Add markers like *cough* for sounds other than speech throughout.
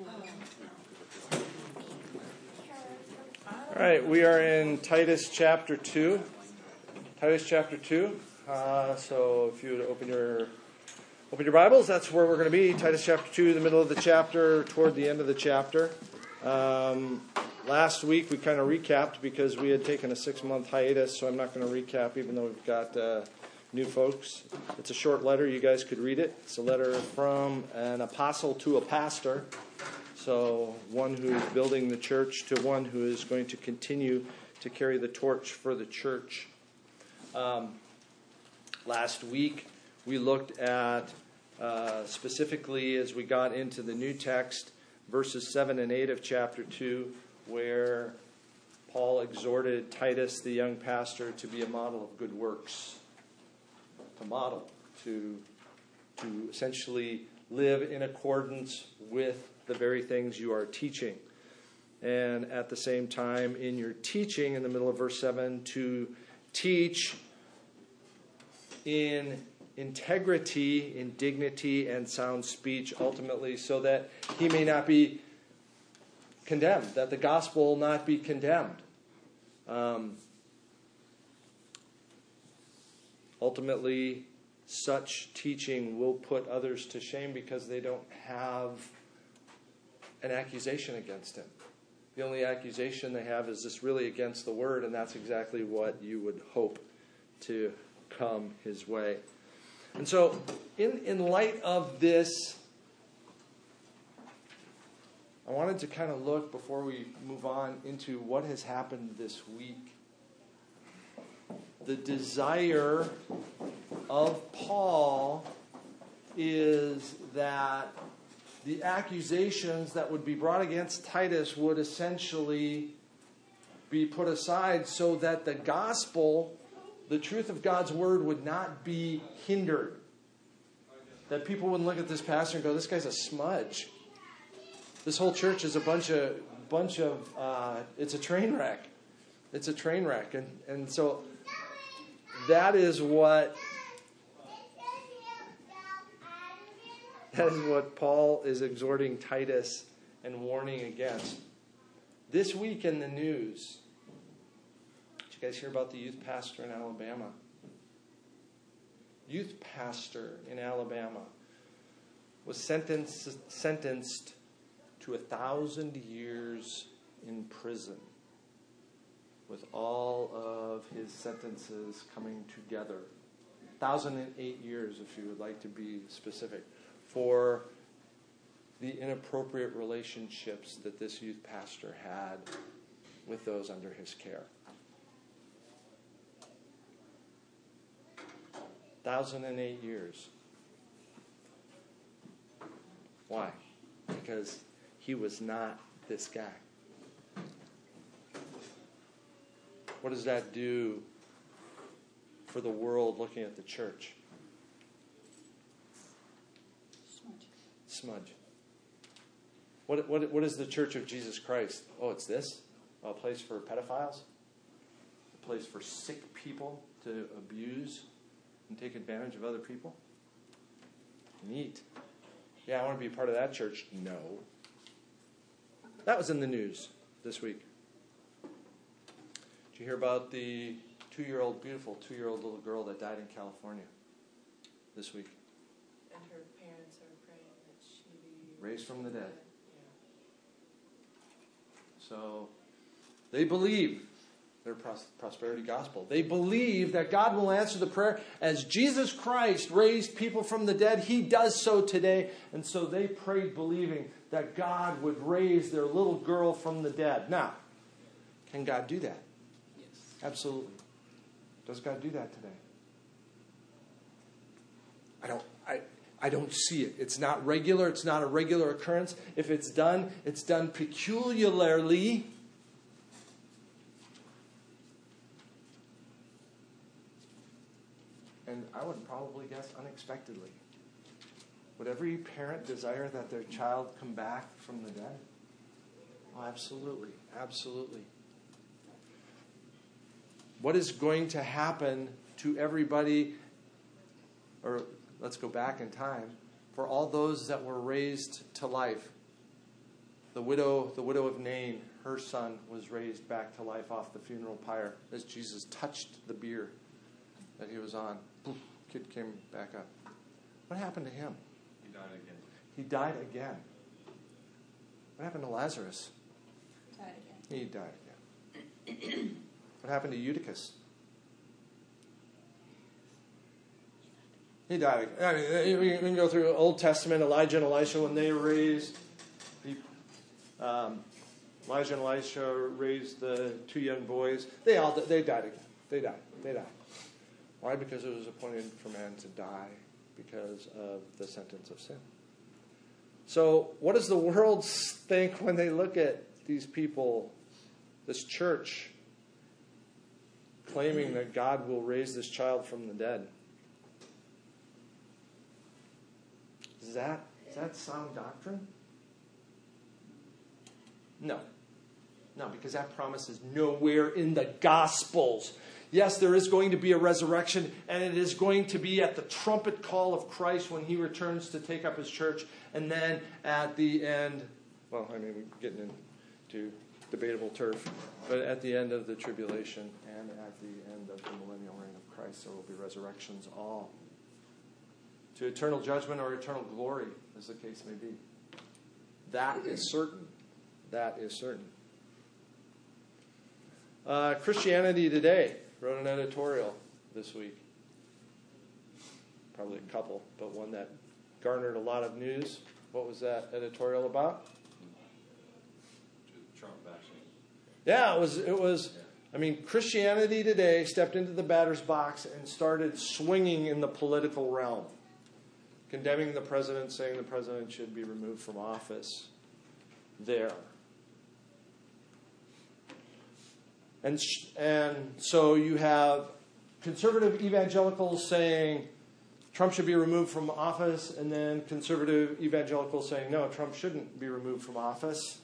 All right, we are in Titus chapter 2. Titus chapter 2. Uh, so if you would open your open your Bibles, that's where we're going to be. Titus chapter 2, the middle of the chapter, toward the end of the chapter. Um, last week we kind of recapped because we had taken a six month hiatus, so I'm not going to recap even though we've got uh, new folks. It's a short letter, you guys could read it. It's a letter from an apostle to a pastor. So, one who is building the church to one who is going to continue to carry the torch for the church. Um, last week, we looked at uh, specifically as we got into the new text, verses 7 and 8 of chapter 2, where Paul exhorted Titus, the young pastor, to be a model of good works. To model, to, to essentially live in accordance with the very things you are teaching. And at the same time, in your teaching, in the middle of verse 7, to teach in integrity, in dignity, and sound speech, ultimately, so that he may not be condemned, that the gospel not be condemned. Um, ultimately, such teaching will put others to shame because they don't have an accusation against him. The only accusation they have is this really against the word, and that's exactly what you would hope to come his way. And so, in, in light of this, I wanted to kind of look before we move on into what has happened this week. The desire of Paul is that the accusations that would be brought against Titus would essentially be put aside so that the gospel, the truth of God's word, would not be hindered. That people wouldn't look at this pastor and go, "This guy's a smudge." This whole church is a bunch of bunch of uh, it's a train wreck. It's a train wreck, and and so that is what That is what Paul is exhorting Titus and warning against. This week in the news, did you guys hear about the youth pastor in Alabama? Youth pastor in Alabama was sentenced, sentenced to a thousand years in prison with all of his sentences coming together. 1008 years, if you would like to be specific for the inappropriate relationships that this youth pastor had with those under his care. Thousand and eight years. Why? Because he was not this guy. What does that do for the world looking at the church? smudge. What, what, what is the Church of Jesus Christ? Oh, it's this? A place for pedophiles? A place for sick people to abuse and take advantage of other people? Neat. Yeah, I want to be a part of that church. No. That was in the news this week. You hear about the two year old, beautiful two year old little girl that died in California this week? And her parents are praying that she be raised from the dead. So they believe their prosperity gospel. They believe that God will answer the prayer as Jesus Christ raised people from the dead. He does so today. And so they prayed believing that God would raise their little girl from the dead. Now, can God do that? Absolutely. Does God do that today? I don't I I don't see it. It's not regular, it's not a regular occurrence. If it's done, it's done peculiarly. And I would probably guess unexpectedly. Would every parent desire that their child come back from the dead? Oh, absolutely. Absolutely. What is going to happen to everybody, or let's go back in time, for all those that were raised to life the widow, the widow of Nain, her son was raised back to life off the funeral pyre as Jesus touched the bier that he was on. Poof, kid came back up. What happened to him? He died again. He died again. What happened to Lazarus? Died again. He died again. *clears throat* what happened to Eutychus? He died. I mean, we can go through Old Testament, Elijah and Elisha when they raised. Um, Elijah and Elisha raised the two young boys. They all they died again. They died. They died. Why? Because it was appointed for man to die because of the sentence of sin. So, what does the world think when they look at these people, this church, claiming that God will raise this child from the dead? Is that, is that sound doctrine? No. No, because that promise is nowhere in the Gospels. Yes, there is going to be a resurrection, and it is going to be at the trumpet call of Christ when he returns to take up his church. And then at the end, well, I mean, we're getting into debatable turf, but at the end of the tribulation and at the end of the millennial reign of Christ, there will be resurrections all to eternal judgment or eternal glory, as the case may be. That is certain. That is certain. Uh, Christianity Today wrote an editorial this week. Probably a couple, but one that garnered a lot of news. What was that editorial about? Trump bashing. Yeah, it was. It was. I mean, Christianity Today stepped into the batter's box and started swinging in the political realm, condemning the president, saying the president should be removed from office. There. And, and so you have conservative evangelicals saying Trump should be removed from office, and then conservative evangelicals saying no, Trump shouldn't be removed from office.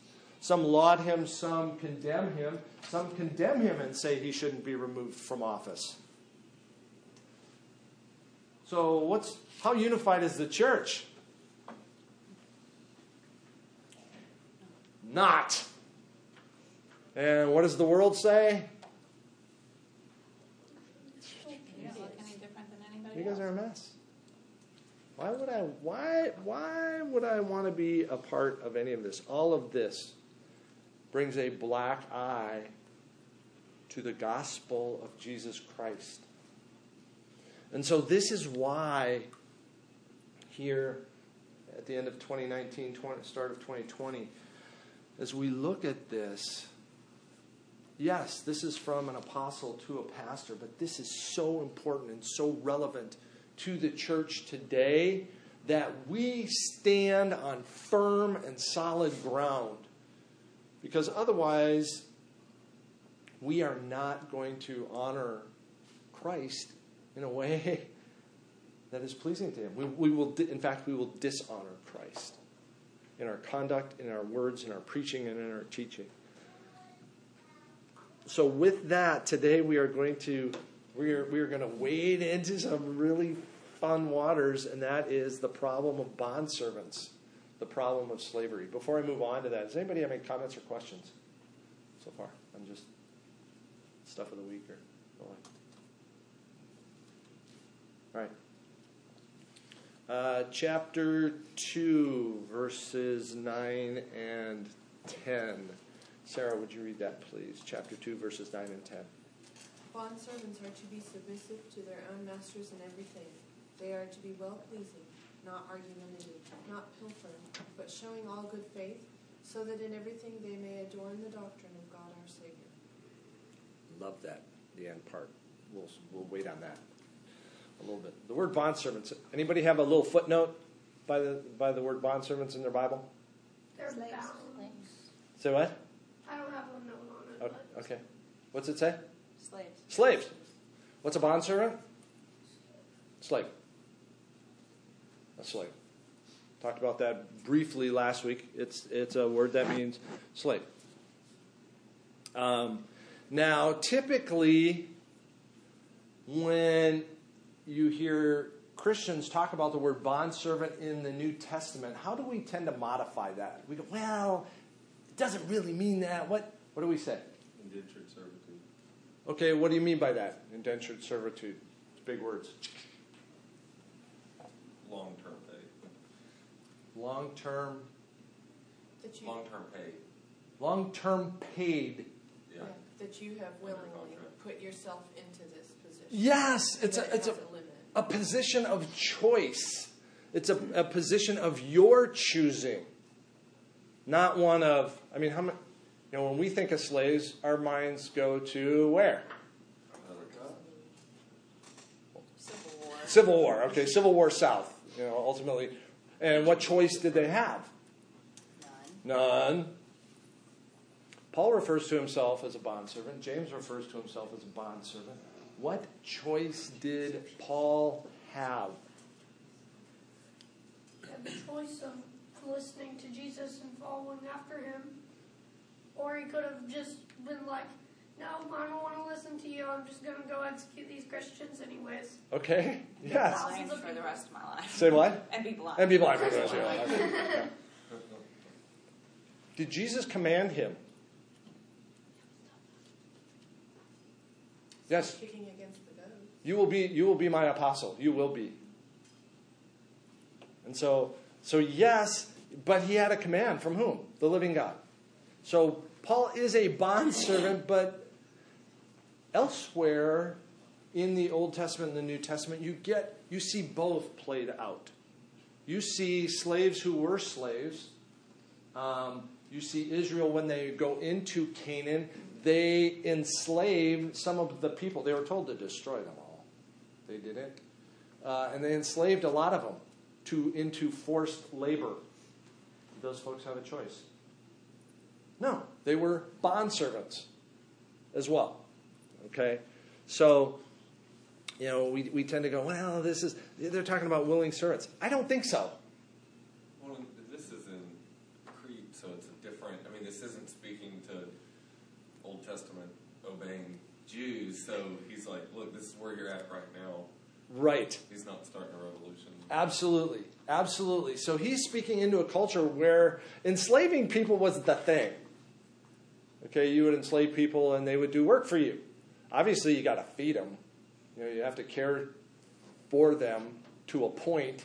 Some laud him, some condemn him, some condemn him and say he shouldn't be removed from office. So, what's how unified is the church? Not. And what does the world say? You guys are a mess. Why would I why why would I want to be a part of any of this? All of this brings a black eye to the gospel of Jesus Christ. And so this is why here at the end of 2019, 20, start of 2020, as we look at this, yes, this is from an apostle to a pastor, but this is so important and so relevant to the church today that we stand on firm and solid ground. Because otherwise, we are not going to honor Christ in a way *laughs* that is pleasing to Him. We, we will, in fact, we will dishonor Christ in our conduct, in our words, in our preaching, and in our teaching. So, with that, today we are going to we are we are going to wade into some really fun waters, and that is the problem of bond servants, the problem of slavery. Before I move on to that, does anybody have any comments or questions so far? I'm just stuff of the week or like. All right. Uh, chapter 2, verses 9 and 10. Sarah, would you read that, please? Chapter 2, verses 9 and 10. Bond servants are to be submissive to their own masters in everything. They are to be well pleasing, not argumentative, not pilfering, but showing all good faith, so that in everything they may adorn the doctrine of God our Savior. Love that, the end part. We'll, we'll wait on that a little bit. The word bondservants. Anybody have a little footnote by the, by the word bondservants in their Bible? They're Slaves. bound. Say what? I don't have a note on it. Oh, okay. What's it say? Slaves. Slaves. What's a bondservant? Slave. A slave. Talked about that briefly last week. It's it's a word that means slave. Um, now, typically, when you hear Christians talk about the word bondservant in the New Testament, how do we tend to modify that? We go, well, it doesn't really mean that. What, what do we say? Indentured servitude. Okay, what do you mean by that? Indentured servitude. It's big words. Long term, That you, Long-term pay. long term paid. Yeah. yeah, that you have willingly put yourself into this position. Yes, it's But a, it it's a, has limit. a position of choice. It's a, a position of your choosing, not one of. I mean, how many? You know, when we think of slaves, our minds go to where? Civil War. Civil War. Okay, Civil War South. You know, ultimately, and what choice did they have? None. None. Paul refers to himself as a bondservant. James refers to himself as a bondservant. What choice did Paul have? You have the choice of listening to Jesus and following after him, or he could have just been like, "No, I don't want to listen to you. I'm just going to go execute these Christians anyways." Okay. Yes. Blind for the rest of my life. Say what? *laughs* And be blind. And be blind for the rest of your life. Yeah. *laughs* Did Jesus command him? Yes. Kicking against the goat. You will be you will be my apostle. You will be. And so so yes, but he had a command from whom? The living God. So Paul is a bondservant, but elsewhere in the Old Testament and the New Testament, you get you see both played out. You see slaves who were slaves. Um, you see Israel when they go into Canaan, they enslave some of the people. They were told to destroy them all. They didn't. Uh, and they enslaved a lot of them to, into forced labor. Did those folks have a choice? No, they were bondservants as well. Okay? So, you know, we, we tend to go, well, this is, they're talking about willing servants. I don't think so. Well, this is in Crete, so it's a different. I mean, this isn't speaking to Old Testament obeying Jews. So he's like, look, this is where you're at right now. Right. He's not starting a revolution. Absolutely. Absolutely. So he's speaking into a culture where enslaving people was the thing. Okay, you would enslave people and they would do work for you. Obviously, you got to feed them. You know, you have to care for them to a point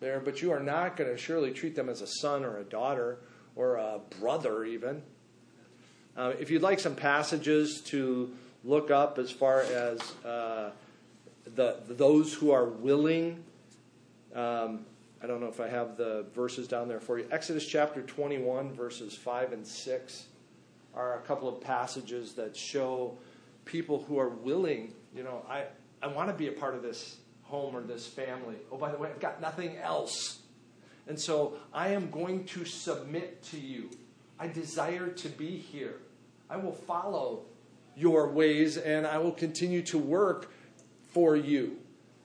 there, but you are not going to surely treat them as a son or a daughter or a brother, even. Uh, if you'd like some passages to look up as far as uh, the those who are willing, um, I don't know if I have the verses down there for you. Exodus chapter 21, verses 5 and 6 are a couple of passages that show people who are willing, you know, I, I want to be a part of this home or this family. Oh, by the way, I've got nothing else. And so I am going to submit to you. I desire to be here. I will follow your ways and I will continue to work for you.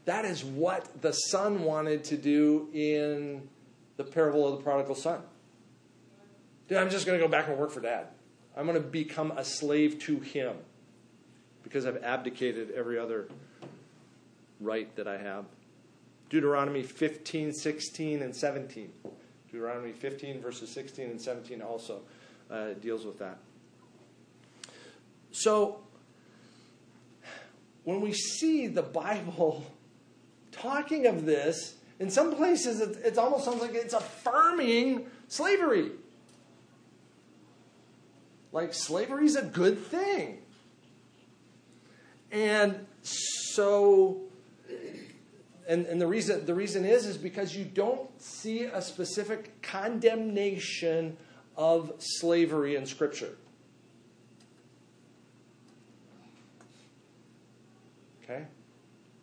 That is what the son wanted to do in the parable of the prodigal son. Dude, I'm just going to go back and work for dad. I'm going to become a slave to him because I've abdicated every other right that I have. Deuteronomy 15, 16, and 17. Deuteronomy 15, verses 16 and 17 also uh, deals with that. So, when we see the Bible *laughs* talking of this, in some places it, it almost sounds like it's affirming slavery. Like slavery is a good thing. And so and, and the reason the reason is is because you don't see a specific condemnation of slavery in scripture. Okay?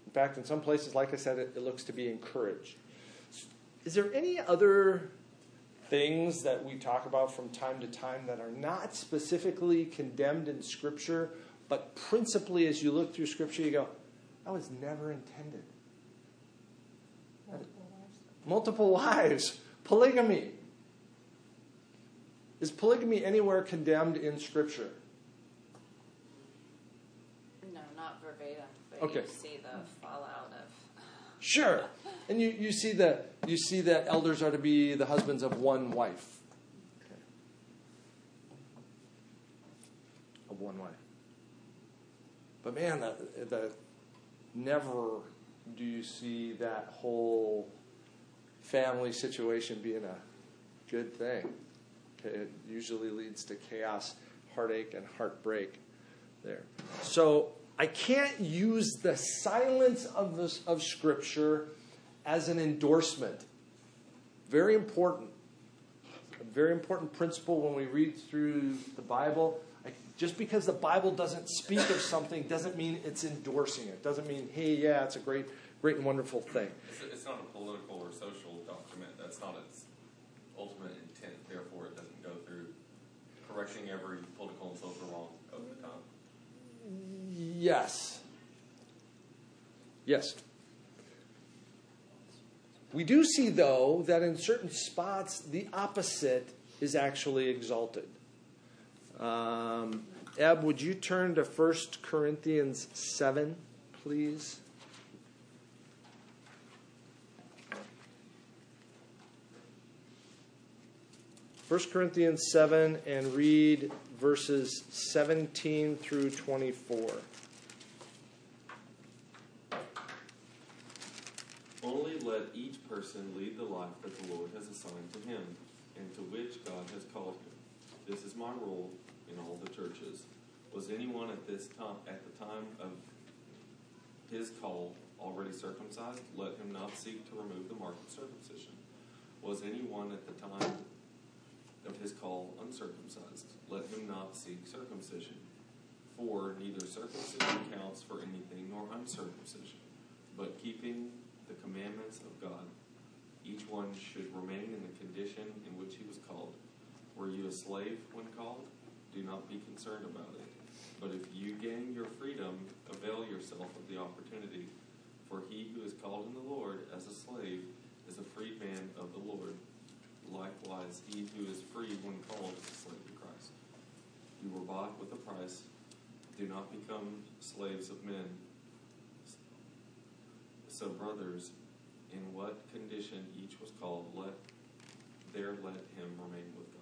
In fact, in some places, like I said, it, it looks to be encouraged. Is there any other things that we talk about from time to time that are not specifically condemned in Scripture, but principally as you look through Scripture, you go, that was never intended? Multiple wives, polygamy. Is polygamy anywhere condemned in Scripture? No, not verbatim, but Okay. you see the fallout of. *laughs* Sure. And you, you see that you see that elders are to be the husbands of one wife. of one wife. But man, the, the never do you see that whole family situation being a good thing. It usually leads to chaos, heartache, and heartbreak there. So I can't use the silence of, this, of Scripture as an endorsement. Very important. A very important principle when we read through the Bible. Just because the Bible doesn't speak of something doesn't mean it's endorsing it. Doesn't mean, hey, yeah, it's a great, great and wonderful thing. It's, it's not a political or social document. That's not its ultimate intent. Therefore, it doesn't go through correcting every political and social wrong of the time. Yes. Yes. We do see, though, that in certain spots the opposite is actually exalted. Um, Eb, would you turn to 1 Corinthians 7, please? First Corinthians 7 and read verses 17 through 24. Only let each person lead the life that the Lord has assigned to him, and to which God has called him. This is my rule in all the churches. Was anyone at this time, at the time of his call, already circumcised? Let him not seek to remove the mark of circumcision. Was anyone at the time of his call uncircumcised? Let him not seek circumcision. For neither circumcision counts for anything nor uncircumcision, but keeping the commandments of God. Each one should remain in the condition in which he was called. Were you a slave when called? Do not be concerned about it. But if you gain your freedom, avail yourself of the opportunity. For he who is called in the Lord as a slave is a freedman of the Lord. Likewise, he who is free when called is a slave to Christ. You were bought with a price. Do not become slaves of men. So, brothers, in what condition each was called, let there let him remain with God.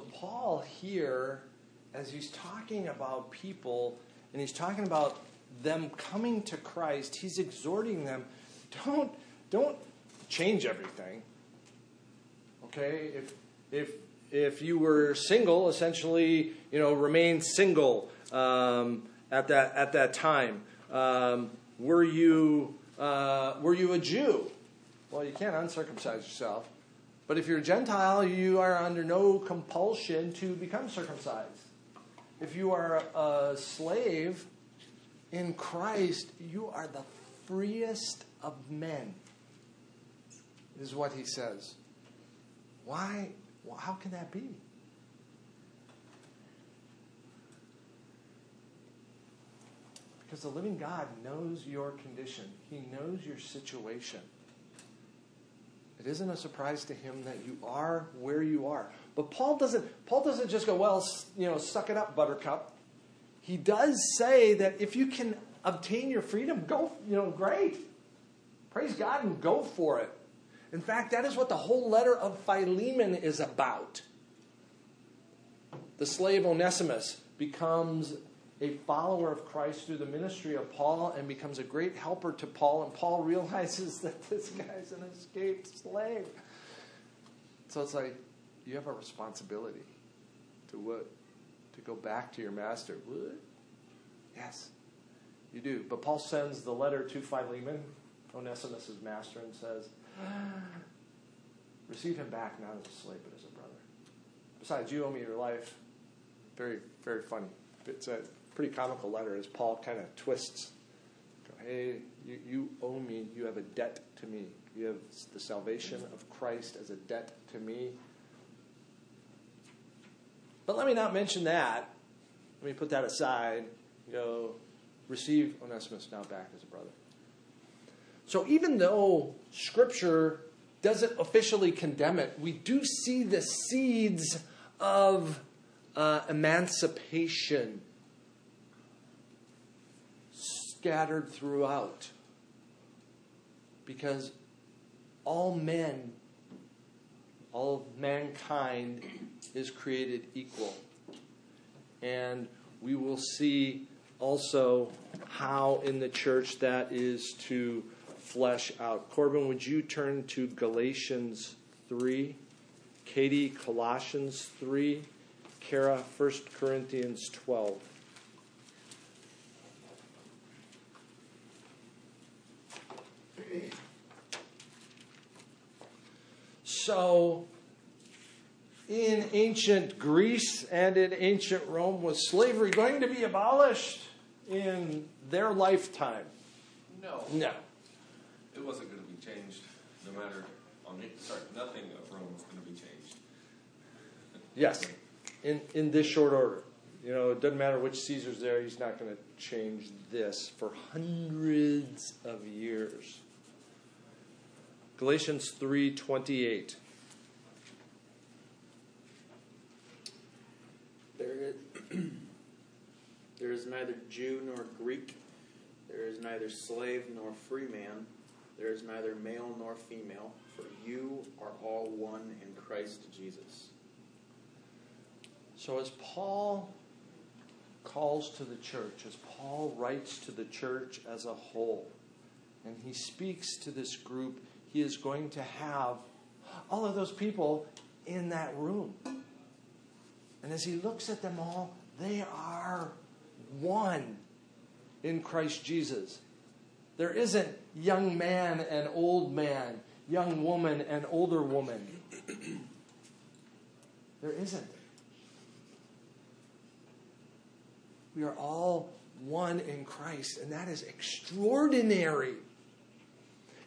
So, Paul here, as he's talking about people and he's talking about them coming to Christ, he's exhorting them don't, don't change everything. Okay? If, if, if you were single, essentially, you know, remain single um, at, that, at that time. Um, were, you, uh, were you a Jew? Well, you can't uncircumcise yourself. But if you're a Gentile, you are under no compulsion to become circumcised. If you are a slave in Christ, you are the freest of men, is what he says. Why? How can that be? Because the living God knows your condition, He knows your situation. It isn't a surprise to him that you are where you are. But Paul doesn't Paul doesn't just go, well, you know, suck it up, buttercup. He does say that if you can obtain your freedom, go, you know, great. Praise God and go for it. In fact, that is what the whole letter of Philemon is about. The slave Onesimus becomes a follower of Christ through the ministry of Paul and becomes a great helper to Paul, and Paul *laughs* realizes that this guy's an escaped slave. So it's like you have a responsibility to what? To go back to your master. What? Yes, you do. But Paul sends the letter to Philemon, Onesimus' master, and says, *gasps* Receive him back not as a slave, but as a brother. Besides, you owe me your life. Very, very funny. It's a pretty comical letter as Paul kind of twists. Hey, you, you owe me. You have a debt to me. You have the salvation of Christ as a debt to me. But let me not mention that. Let me put that aside. You know, receive Onesimus now back as a brother. So even though Scripture doesn't officially condemn it, we do see the seeds of uh, emancipation scattered throughout. Because all men all mankind is created equal. And we will see also how in the church that is to flesh out. Corbin, would you turn to Galatians 3? Katie, Colossians 3. Kara, 1 Corinthians 12. So, in ancient Greece and in ancient Rome, was slavery going to be abolished in their lifetime? No. No. It wasn't going to be changed, no matter on. Sorry, nothing of Rome was going to be changed. Yes, in, in this short order. You know, it doesn't matter which Caesar's there, he's not going to change this for hundreds of years. Galatians 3:28. There is, *clears throat* there is neither Jew nor Greek. There is neither slave nor free man. There is neither male nor female. For you are all one in Christ Jesus. So as Paul calls to the church, as Paul writes to the church as a whole, and he speaks to this group, he is going to have all of those people in that room. And as he looks at them all, they are one in Christ Jesus. There isn't young man and old man, young woman and older woman. there isn't. We are all one in Christ, and that is extraordinary.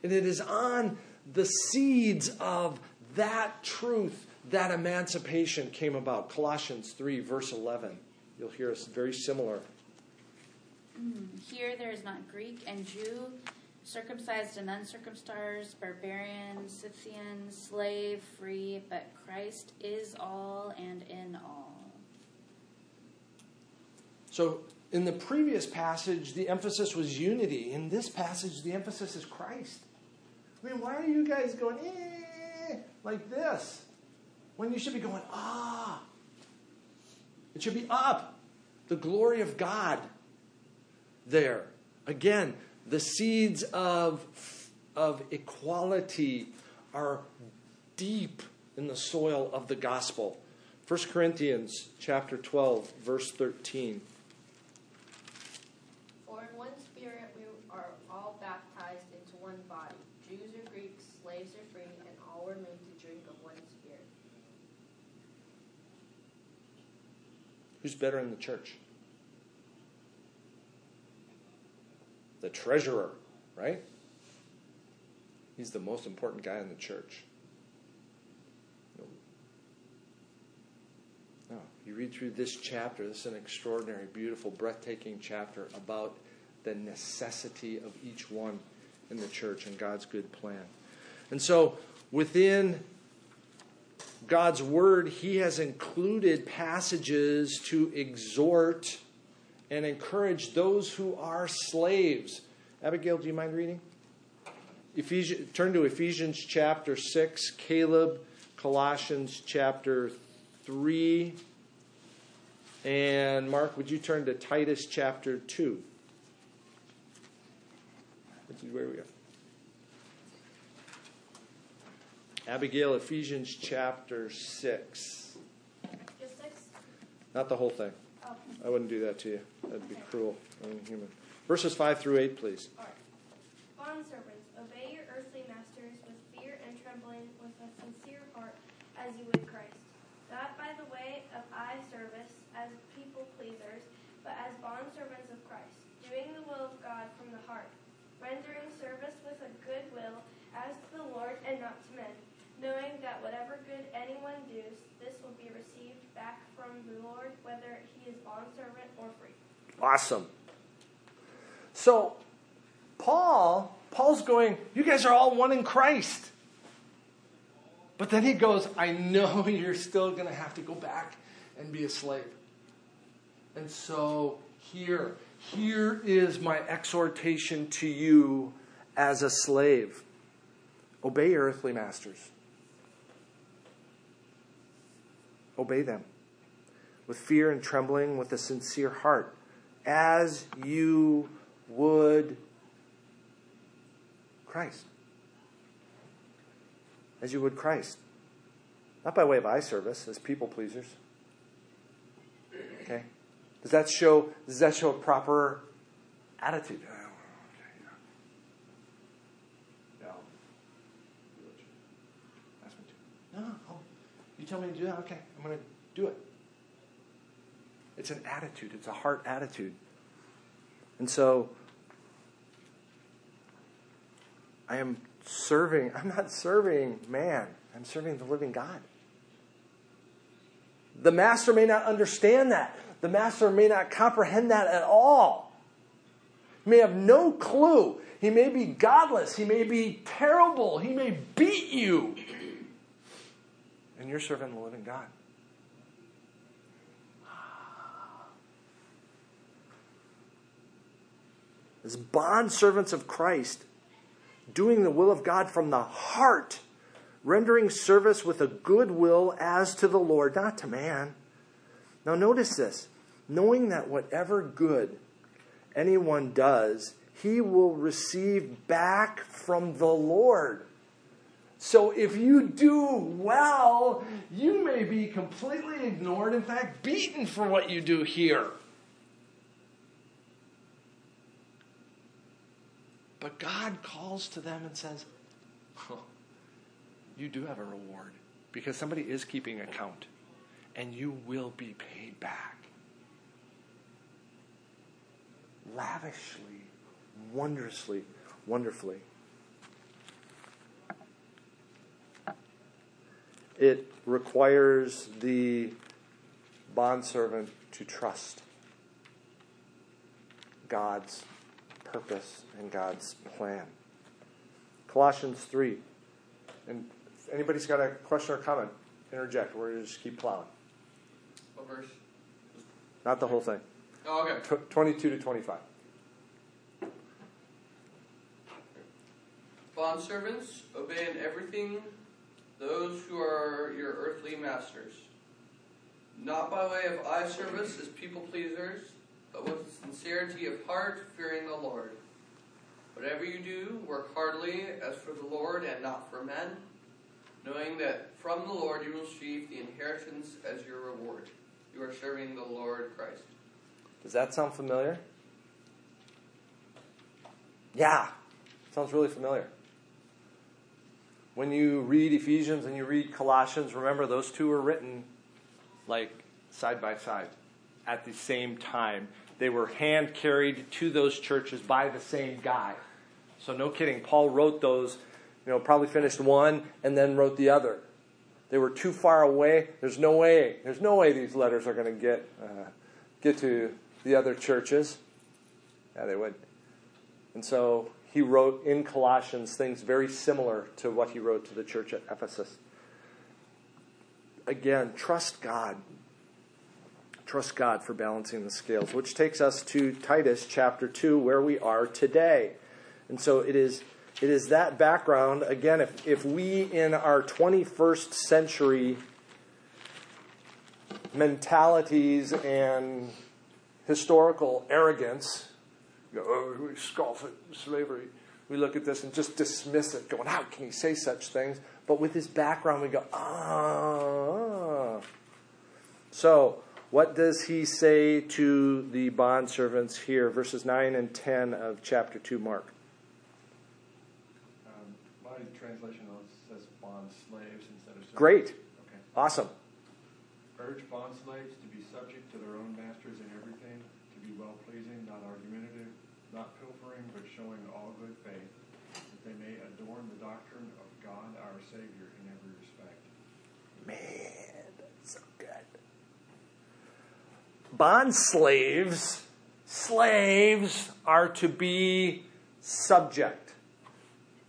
And it is on the seeds of that truth that emancipation came about. Colossians 3, verse 11. You'll hear us very similar. Mm, here there is not Greek and Jew, circumcised and uncircumcised, barbarian, Scythian, slave, free, but Christ is all and in all. So, in the previous passage, the emphasis was unity. In this passage, the emphasis is Christ. I mean, why are you guys going, eh, like this? When you should be going, ah. It should be up. The glory of God there. Again, the seeds of, of equality are deep in the soil of the gospel. 1 Corinthians chapter 12, verse 13. For in one spirit we are all baptized into one body, Jews or Greeks, slaves or free, and all were made to drink of one spirit. Who's better in the church? The treasurer, right? He's the most important guy in the church. No. You read through this chapter, this is an extraordinary, beautiful, breathtaking chapter about the necessity of each one in the church and God's good plan. And so, within God's word, He has included passages to exhort and encourage those who are slaves. Abigail, do you mind reading? Ephesians, turn to Ephesians chapter 6, Caleb, Colossians chapter 3, and Mark, would you turn to Titus chapter 2? Which is where we go. Abigail, Ephesians chapter 6. Just six? Not the whole thing. Oh. I wouldn't do that to you. That'd be cruel and inhuman. Verses 5 through 8, please. All right. Bondservants, obey your earthly masters with fear and trembling, with a sincere heart, as you would Christ. Not by the way of eye service as people pleasers, but as bondservants of Christ, doing the will of God from the heart, rendering service with a good will as to the Lord and not to men, knowing that whatever good anyone does, this will be received back from the Lord, whether he is bondservant or free. Awesome. So, Paul, Paul's going, you guys are all one in Christ. But then he goes, I know *laughs* you're still going to have to go back and be a slave. And so here, here is my exhortation to you as a slave. Obey your earthly masters. Obey them with fear and trembling, with a sincere heart, as you would Christ. As you would Christ. Not by way of eye service, as people pleasers. Okay? Does that show does that show a proper attitude? Oh, okay, yeah. Yeah, I'll do what you ask me to. No, you tell me to do that, okay, I'm gonna do it. It's an attitude, it's a heart attitude. And so I am serving, I'm not serving man, I'm serving the living God. The master may not understand that. The master may not comprehend that at all. He may have no clue. He may be godless. He may be terrible. He may beat you. And you're serving the living God. As bond servants of Christ, doing the will of God from the heart, rendering service with a good will as to the Lord, not to man. Now, notice this knowing that whatever good anyone does, he will receive back from the Lord. So if you do well, you may be completely ignored, in fact, beaten for what you do here. But God calls to them and says, oh, You do have a reward because somebody is keeping account and you will be paid back. Lavishly, wondrously, wonderfully. It requires the bondservant to trust God's purpose and God's plan. Colossians 3. And if anybody's got a question or comment, interject. We're going to just keep plowing. What verse? Not the whole thing. Oh, okay. Tw 22 to 25. Bondservants, obey in everything those who are your earthly masters, not by way of eye service as people pleasers, but with sincerity of heart, fearing the Lord. Whatever you do, work heartily as for the Lord and not for men, knowing that from the Lord you will receive the inheritance as your reward. You are serving the Lord Christ. Does that sound familiar? Yeah, sounds really familiar. When you read Ephesians and you read Colossians, remember those two were written like side by side at the same time. They were hand carried to those churches by the same guy. So no kidding, Paul wrote those, you know, probably finished one and then wrote the other. They were too far away. There's no way. There's no way these letters are going to get uh, get to the other churches. Yeah, they would. And so he wrote in Colossians things very similar to what he wrote to the church at Ephesus. Again, trust God. Trust God for balancing the scales, which takes us to Titus chapter 2, where we are today. And so it is, it is that background. Again, if, if we in our 21st century mentalities and historical arrogance, go, oh, we scoff at slavery. We look at this and just dismiss it, going, how can he say such things? But with his background, we go, ah. So, what does he say to the bondservants here? Verses 9 and 10 of chapter 2, Mark. Um, my translation says bond slaves instead of servants. Great. Okay. Awesome. Urge bond slaves to be subject to their own masters in everything, to be well pleasing, not argumentative, not pilfering, but showing all good faith, that they may adorn the doctrine of God our Savior in every respect. Man, that's so good. Bond slaves, slaves are to be subject,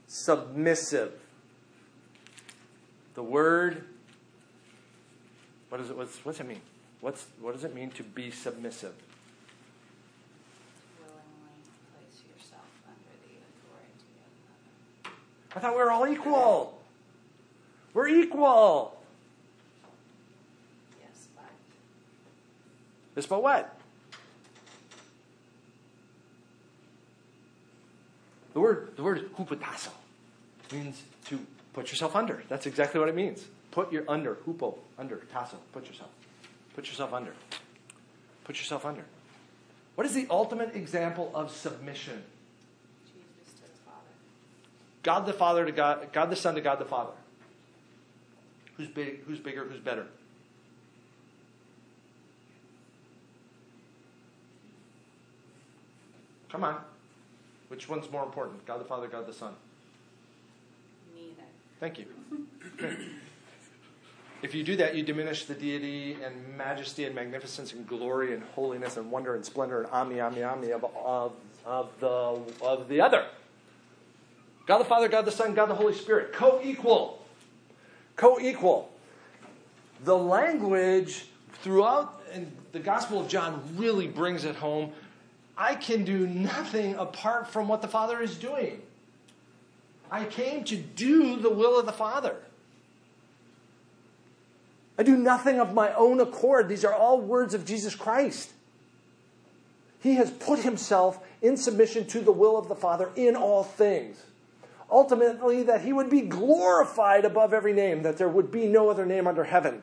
submissive. The word, what is it? What's, what's it mean? What's, what does it mean to be submissive? willingly place yourself under the authority of another. I thought we were all equal. We're equal. It's about what? The word, the word hupotasso means to put yourself under. That's exactly what it means. Put your under, hupo, under, tasso, put yourself. Put yourself under. Put yourself under. What is the ultimate example of submission? Jesus to the Father. God the Father to God, God the Son to God the Father. Who's big? Who's bigger? Who's better? Come on. Which one's more important? God the Father, God the Son? Neither. Thank you. If you do that, you diminish the deity and majesty and magnificence and glory and holiness and wonder and splendor and omni, omni, omni of, of, of, the, of the other. God the Father, God the Son, God the Holy Spirit. Co equal. Co equal. The language throughout and the Gospel of John really brings it home. I can do nothing apart from what the Father is doing. I came to do the will of the Father. I do nothing of my own accord. These are all words of Jesus Christ. He has put himself in submission to the will of the Father in all things. Ultimately, that he would be glorified above every name, that there would be no other name under heaven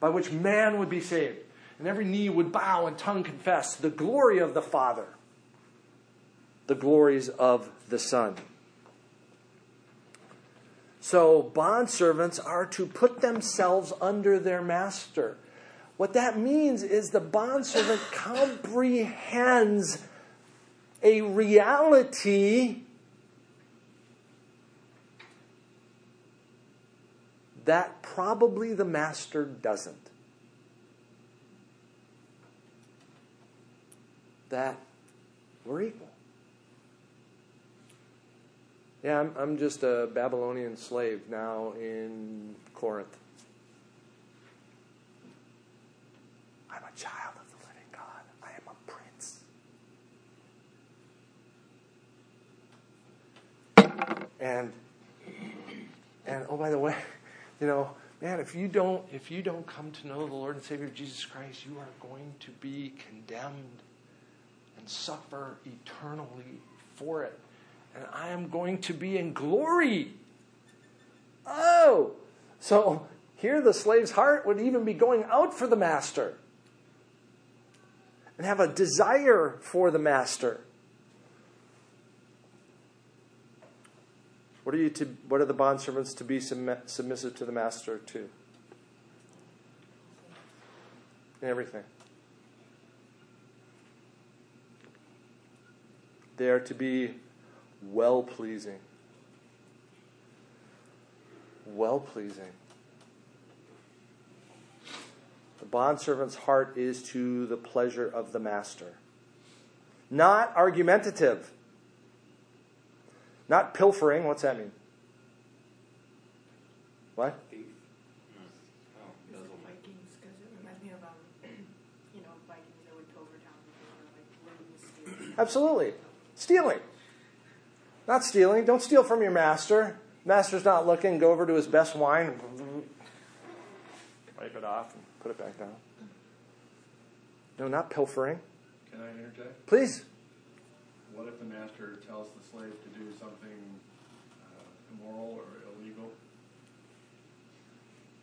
by which man would be saved. And every knee would bow and tongue confess the glory of the Father, the glories of the Son. So, bondservants are to put themselves under their master. What that means is the bondservant comprehends a reality that probably the master doesn't. That we're equal. Yeah, I'm, I'm just a Babylonian slave now in Corinth. I'm a child of the living God. I am a prince. And and oh by the way, you know, man, if you don't if you don't come to know the Lord and Savior Jesus Christ, you are going to be condemned and suffer eternally for it and I am going to be in glory. Oh, so here the slave's heart would even be going out for the master and have a desire for the master. What are you to? What are the bondservants to be submissive to the master to? In everything. They are to be well pleasing. Well pleasing. The bondservant's heart is to the pleasure of the master. Not argumentative. Not pilfering. What's that mean? What? Vikings, because it reminds me of, um, *clears throat* you know, Vikings that would pilfer down and they were like learning to steal. Absolutely. Stealing. Not stealing. Don't steal from your master. Master's not looking. Go over to his best wine, wipe it off, and put it back down. No, not pilfering. Can I interject? Please. What if the master tells the slave to do something uh, immoral or illegal?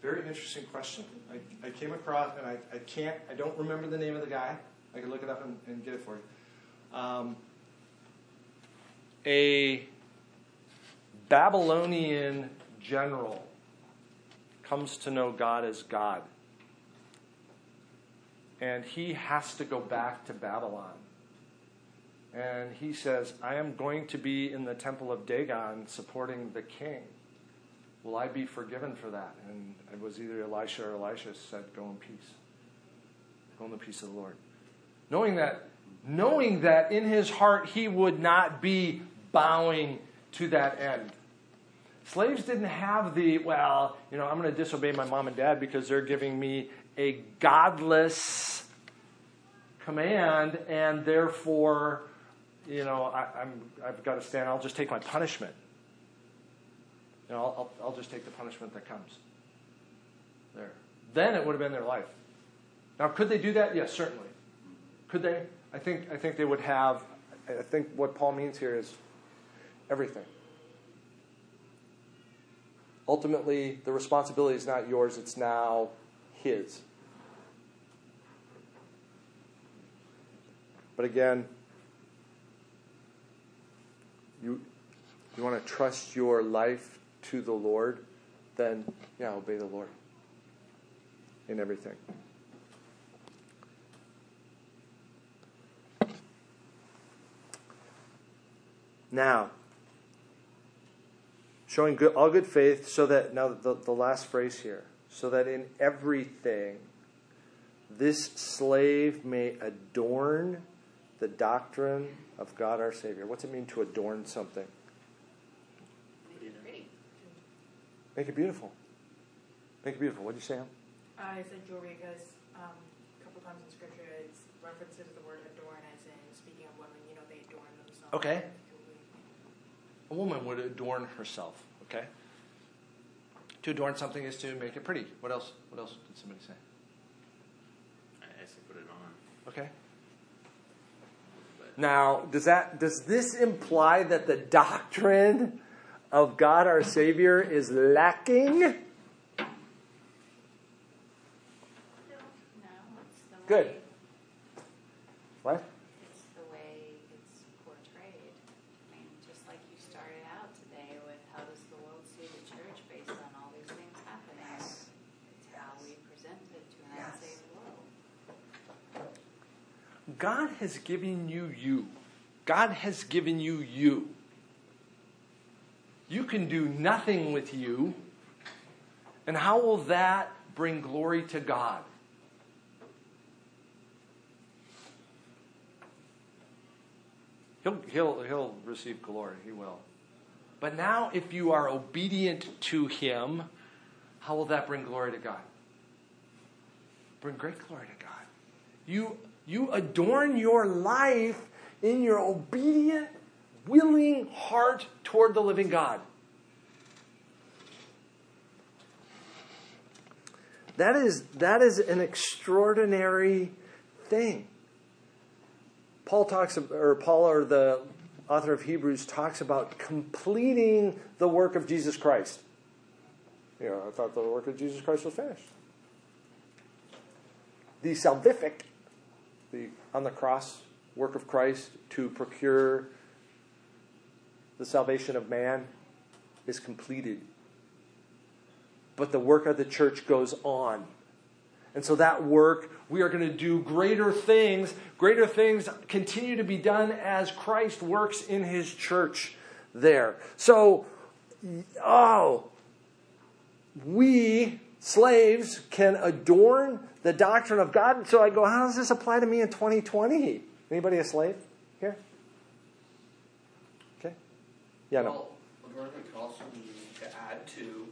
Very interesting question. I, I came across, and I, I can't, I don't remember the name of the guy. I can look it up and, and get it for you. Um, a Babylonian general comes to know God as God. And he has to go back to Babylon. And he says, I am going to be in the temple of Dagon supporting the king. Will I be forgiven for that? And it was either Elijah or Elisha said, Go in peace. Go in the peace of the Lord. Knowing that, knowing that in his heart he would not be bowing to that end. Slaves didn't have the, well, you know, I'm going to disobey my mom and dad because they're giving me a godless command, and therefore, you know, I, I've got to stand. I'll just take my punishment. You know, I'll, I'll, I'll just take the punishment that comes. There. Then it would have been their life. Now, could they do that? Yes, certainly. Could they? I think, I think they would have, I think what Paul means here is everything. Ultimately, the responsibility is not yours, it's now his. But again, you, you want to trust your life to the Lord, then, yeah, obey the Lord in everything. Now, showing good, all good faith, so that, now the, the last phrase here, so that in everything this slave may adorn the doctrine of God our Savior. What's it mean to adorn something? Make it beautiful. Make it beautiful. What did you say, Em? I said jewelry because um, a couple times in scripture it's references to the word adorn as in speaking of women, you know, they adorn themselves. Okay. A woman would adorn herself, okay? To adorn something is to make it pretty. What else? What else did somebody say? I say put it on. Okay. Now, does that does this imply that the doctrine of God our Savior is lacking? No, it's the Good. way, What? It's the way it's portrayed. I mean, just like you started out today with how does the world see the church based on all these things happening? It's how we present it to an unsaved world. God has given you you. God has given you you. You can do nothing with you. And how will that bring glory to God? He'll, he'll, he'll receive glory. He will. But now, if you are obedient to Him, how will that bring glory to God? Bring great glory to God. You, you adorn your life in your obedient, willing heart toward the living God. That is, that is an extraordinary thing. Paul talks, or Paul, or the author of Hebrews, talks about completing the work of Jesus Christ. You know, I thought the work of Jesus Christ was finished. The salvific, the on the cross work of Christ to procure the salvation of man, is completed. But the work of the church goes on. And so that work, we are going to do greater things. Greater things continue to be done as Christ works in his church there. So, oh, we, slaves, can adorn the doctrine of God. So I go, how does this apply to me in 2020? Anybody a slave here? Okay. Yeah, no. Well, adornment can also mean to add to,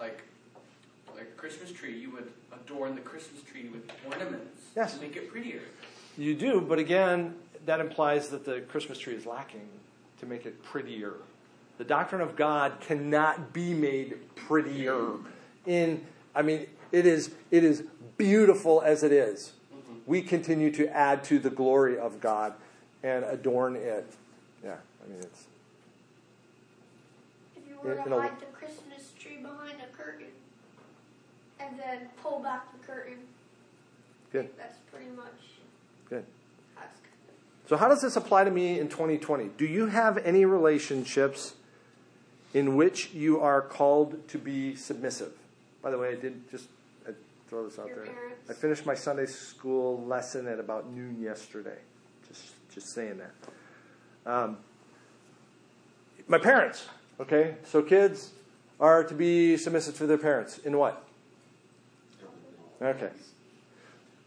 like, like a Christmas tree. You would adorn the Christmas tree with ornaments Yes. to make it prettier. You do, but again, that implies that the Christmas tree is lacking to make it prettier. The doctrine of God cannot be made prettier. Mm-hmm. In I mean, it is it is beautiful as it is. Mm-hmm. We continue to add to the glory of God and adorn it. Yeah, I mean it's If you were to you know- hide the Christmas tree behind a curtain and then pull back the curtain, good, that's pretty much good. that's So how does this apply to me in 2020? Do you have any relationships in which you are called to be submissive? By the way, I did just I throw this out Your there. parents. I finished my Sunday school lesson at about noon yesterday. Just just saying that. Um, my parents, okay? So kids are to be submissive to their parents in what? Okay.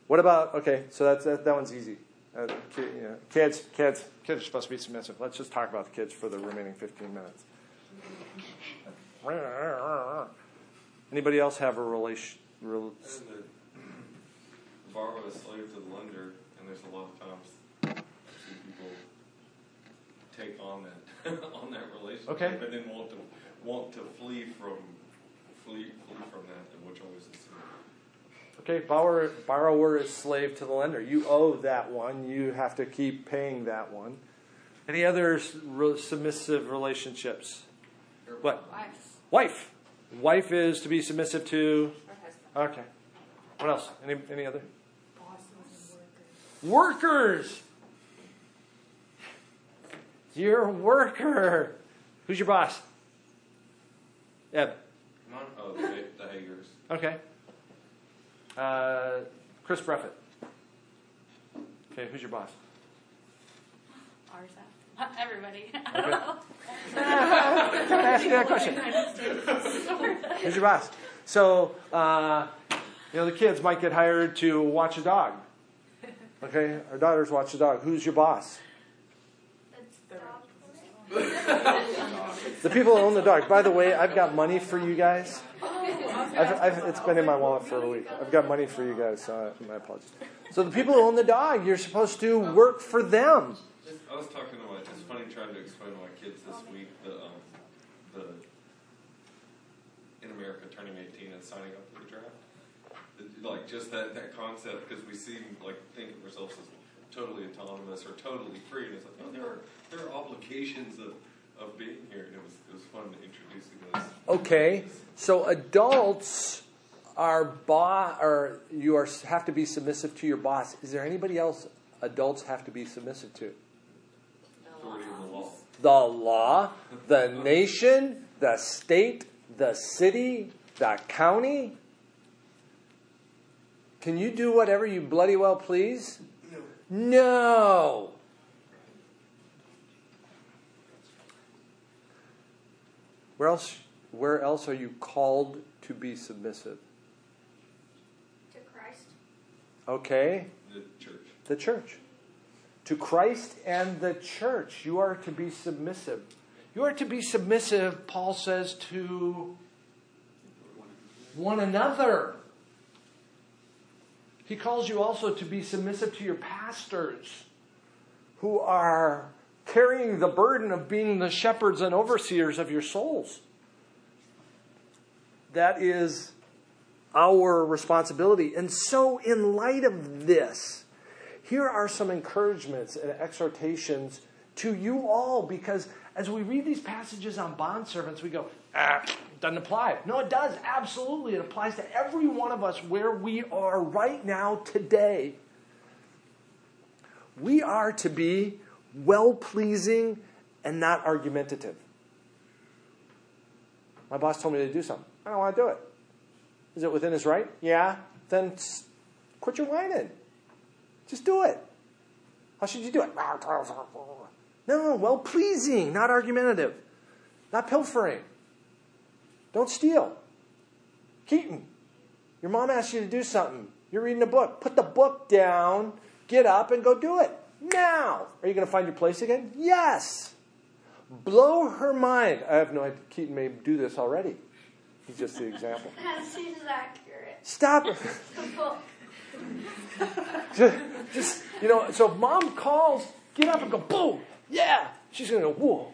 What about okay? So that's that, that one's easy. Uh, ki- you know, kids, kids, kids are supposed to be submissive. Let's just talk about the kids for the remaining fifteen minutes. Anybody else have a relation? Rel- And the borrower is slave to the lender, and there's a lot of times people take on that *laughs* on that relationship, Okay. but then want to want to flee from flee flee from that, which always is. Okay, borrower, borrower is slave to the lender. You owe that one. You have to keep paying that one. Any other re- submissive relationships? What? Wife Wife. Wife is to be submissive to. Or husband. Okay. What else? Any any other? Workers. Workers. You're a worker. Who's your boss? Ed. Come on. Oh, the, the Hagers. Okay. Uh, Chris Breffett. Okay, who's your boss? Ours out. *laughs* Everybody. I don't know. Can I ask you that question? *laughs* Who's your boss? So, uh, you know, the kids might get hired to watch a dog. Okay, our daughters watch the dog. Who's your boss? The people who own the dog. By the way, I've got money for you guys. I've, I've, it's been in my wallet for a week. I've got money for you guys, so I, my apologies. So the people who own the dog, you're supposed to work for them. I was talking to my. It's funny trying to explain to my kids this week the um, the in America turning 18 and signing up for the draft. Like just that that concept because we seem like think of ourselves as totally autonomous or totally free, and it's like oh, there are there are obligations of, of being here, and it was it was fun introducing those. Okay, so adults are boss, or you are have to be submissive to your boss. Is there anybody else adults have to be submissive to? Authority of the law. The law, the nation, the state, the city, the county. Can you do whatever you bloody well please? No. Where else? Where else are you called to be submissive? To Christ. Okay, The church. the church. To Christ and the church, you are to be submissive. You are to be submissive, Paul says, to one another. He calls you also to be submissive to your pastors who are carrying the burden of being the shepherds and overseers of your souls. That is our responsibility. And so, in light of this, here are some encouragements and exhortations to you all because as we read these passages on bond servants, we go, ah, doesn't apply. No, it does. Absolutely. It applies to every one of us where we are right now today. We are to be well pleasing and not argumentative. My boss told me to do something. I don't want to do it. Is it within his right? Yeah. Then quit your whining. Just do it. How should you do it? No, well pleasing, not argumentative, not pilfering. Don't steal. Keaton, your mom asked you to do something. You're reading a book. Put the book down, get up, and go do it. Now. Are you going to find your place again? Yes. Blow her mind. I have no idea. Keaton may do this already. He's just the example. *laughs* That seems accurate. Stop. *laughs* Book. *laughs* just, just, you know, so if mom calls, get up and go, boom, yeah. She's going to go, whoa.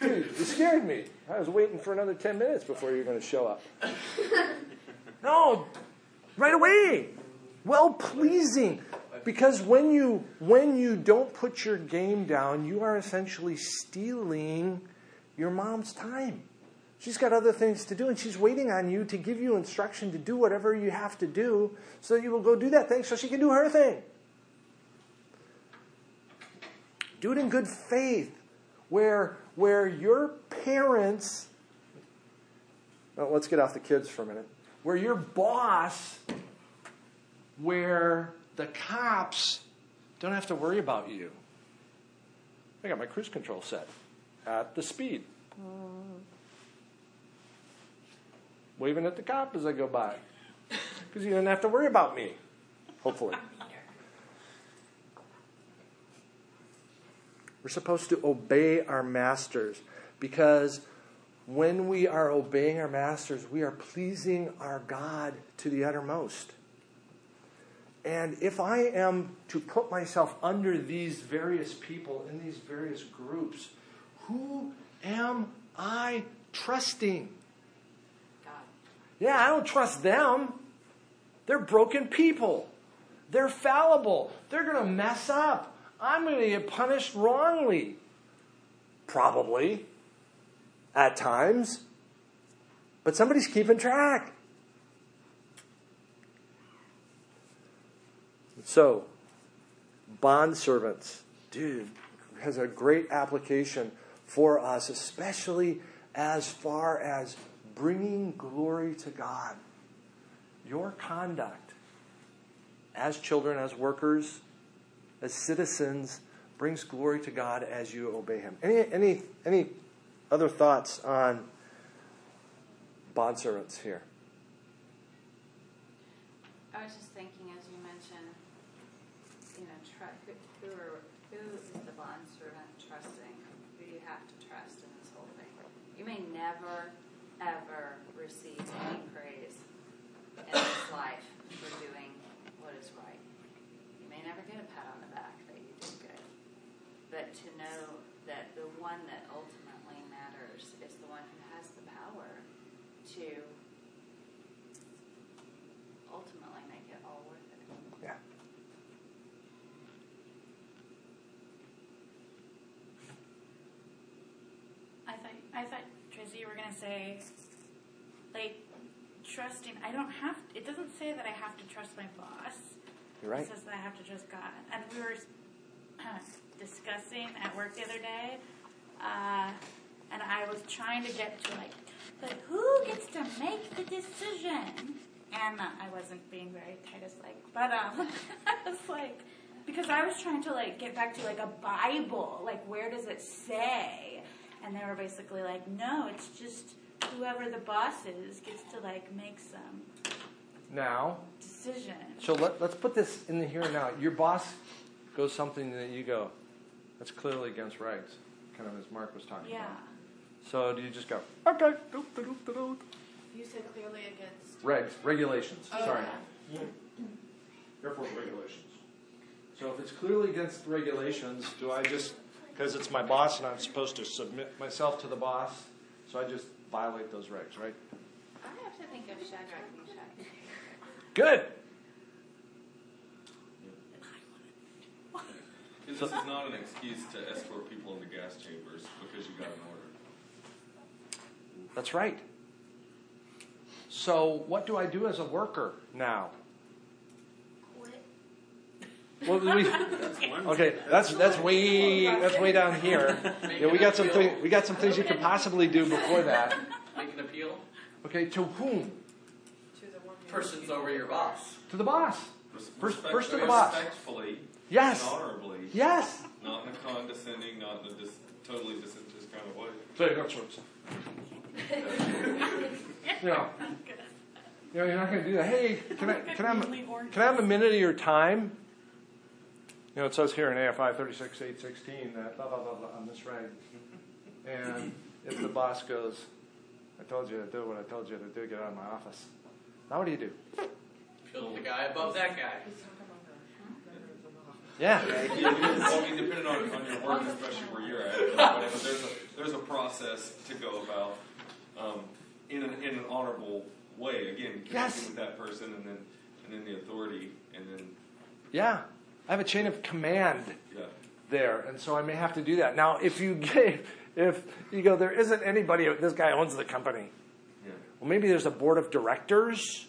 Dude, you scared me. I was waiting for another 10 minutes before you were going to show up. *laughs* No, right away. Well pleasing. Because when you when you don't put your game down, you are essentially stealing your mom's time. She's got other things to do, and she's waiting on you to give you instruction to do whatever you have to do so that you will go do that thing so she can do her thing. Do it in good faith, where, where your parents, well, let's get off the kids for a minute, where your boss, where the cops don't have to worry about you. I got my cruise control set at the speed waving at the cop as I go by. Because you didn't have to worry about me, hopefully. We're supposed to obey our masters because when we are obeying our masters, we are pleasing our God to the uttermost. And if I am to put myself under these various people in these various groups, who am I trusting? God. Yeah, I don't trust them. They're broken people. They're fallible. They're going to mess up. I'm going to get punished wrongly. Probably. At times. But somebody's keeping track. So, bond servants, dude, has a great application for us, especially as far as bringing glory to God. Your conduct as children, as workers, as citizens brings glory to God as you obey Him. Any, any, any other thoughts on bondservants here? I was just thinking, as you mentioned, you know, tr- who, who, are, who is the bondservant trusting? Who do you have to trust in this whole thing? You may never, ever receive any praise in this life for doing what is right. You may never get a pat on the back that you did good. But to know that the one that ultimately matters is the one who has the power to ultimately make it all worth it. Yeah. I thought Tracy, you were gonna say, like, trusting. I don't have. It doesn't say that I have to trust my boss. You're right. It says that I have to trust God. And we were uh, *clears throat* discussing at work the other day, uh, and I was trying to get to like, but who gets to make the decision? And uh, I wasn't being very Titus-like, but um, *laughs* I was like, because I was trying to like get back to like a Bible, like where does it say? And they were basically like, no, it's just whoever the boss is gets to like make some Now, decision. so let, let's put this in the here and now. Your boss goes something that you go, that's clearly against regs, kind of as Mark was talking Yeah. about. So do you just go, okay. You said clearly against. regs, regulations, Oh, sorry. yeah. Airport regulations. So if it's clearly against regulations, do I just, because it's my boss and I'm supposed to submit myself to the boss, so I just violate those regs, right? I have to think of Shadrach, Meshach. Good. This is not an excuse to escort people into gas chambers because you got an order. That's right. So what do I do as a worker now? Well, we, *laughs* okay, that's that's way that's way down here. Yeah, we got some thing, we got some things you could possibly do before that. Make an appeal. Okay, to whom? To the one Persons over your boss. To the boss. First- first to the boss. Respectfully Yes. and honorably. Yes. Not in a condescending, not in a dis- totally disinterested kind of way. So that's what you know, you know, you're not going to do that. Hey, can I can I can I have a minute of your time? You know, it says here in AFI 36816 that blah blah blah blah on this reg. And if the boss goes, I told you to do what I told you to do, get out of my office. Now what do you do? Kill the guy above that guy. He's talking about the- Yeah. Yeah, well, I mean, depending on, on your work, especially where you're at, but there's a there's a process to go about um, in an in an honorable way. Again, connecting Yes. with that person, and then and then the authority, and then Yeah. I have a chain of command yeah. there, and so I may have to do that. Now, if you get, if you go, there isn't anybody. This guy owns the company. Yeah. Well, maybe there's a board of directors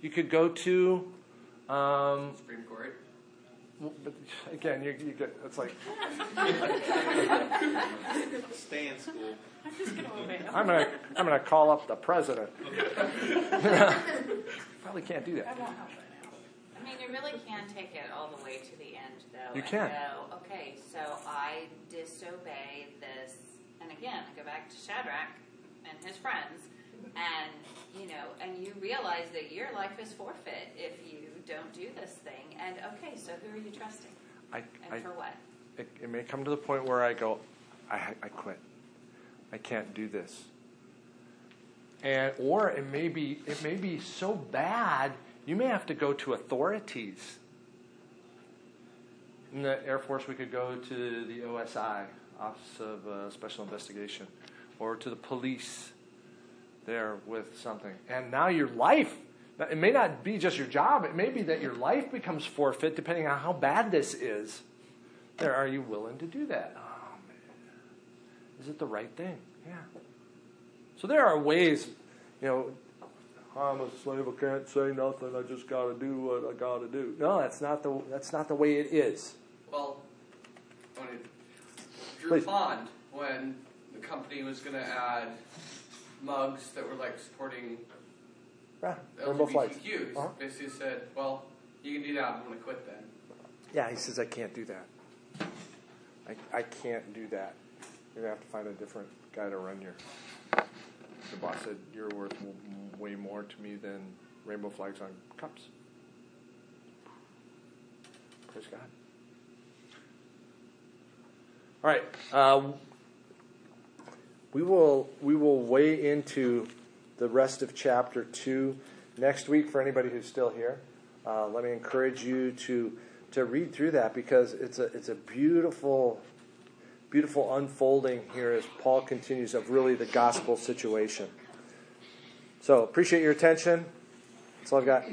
you could go to. Um, Supreme Court. but again, you, you get, it's like Stay in school. I'm just gonna obey. I'm gonna I'm gonna call up the president. *laughs* *laughs* Probably can't do I that. won't help right now. I mean, you really can take it all the way to the end, though. You can. Go, okay, so I disobey this, and again, I go back to Shadrach and his friends, and you know, and you realize that your life is forfeit if you don't do this thing. And okay, so who are you trusting, I, and I for what? it, it may come to the point where I go, I, I quit. I can't do this. And or it may be it may be so bad you may have to go to authorities. In the Air Force, we could go to the OSI, Office of uh, Special Investigation, or to the police there with something. And now your life It may not be just your job, it may be that your life becomes forfeit depending on how bad this is. There, are you willing to do that? Oh, man. Is it the right thing? Yeah. So there are ways, you know, I'm a slave, I can't say nothing, I just got to do what I got to do. No, that's not the that's not the way it is. Well, when it, Drew Please. Pond, when the company was going to add mugs that were like supporting Yeah, rainbow flags. LGBTQs, Uh-huh. basically said, "Well, you can do that. I'm going to quit then." Yeah, he says I can't do that. I, I can't do that. You're gonna have to find a different guy to run your. The boss said you're worth w- way more to me than rainbow flags on cups. Praise God. All right, uh, we will we will weigh into the rest of chapter two next week for anybody who's still here. Uh, let me encourage you to to read through that because it's a it's a beautiful beautiful unfolding here as Paul continues of really the gospel situation. So appreciate your attention. That's all I've got.